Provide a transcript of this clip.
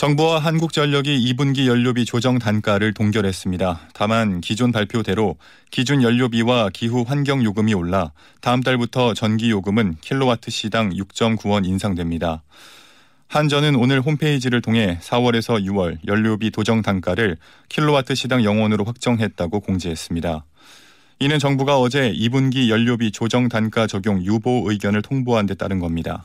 정부와 한국전력이 2분기 연료비 조정 단가를 동결했습니다. 다만 기존 발표대로 기준 연료비와 기후 환경 요금이 올라 다음 달부터 전기 요금은 킬로와트 시당 6.9원 인상됩니다. 한전은 오늘 홈페이지를 통해 4월에서 6월 연료비 도정 단가를 킬로와트 시당 0원으로 확정했다고 공지했습니다. 이는 정부가 어제 2분기 연료비 조정 단가 적용 유보 의견을 통보한 데 따른 겁니다.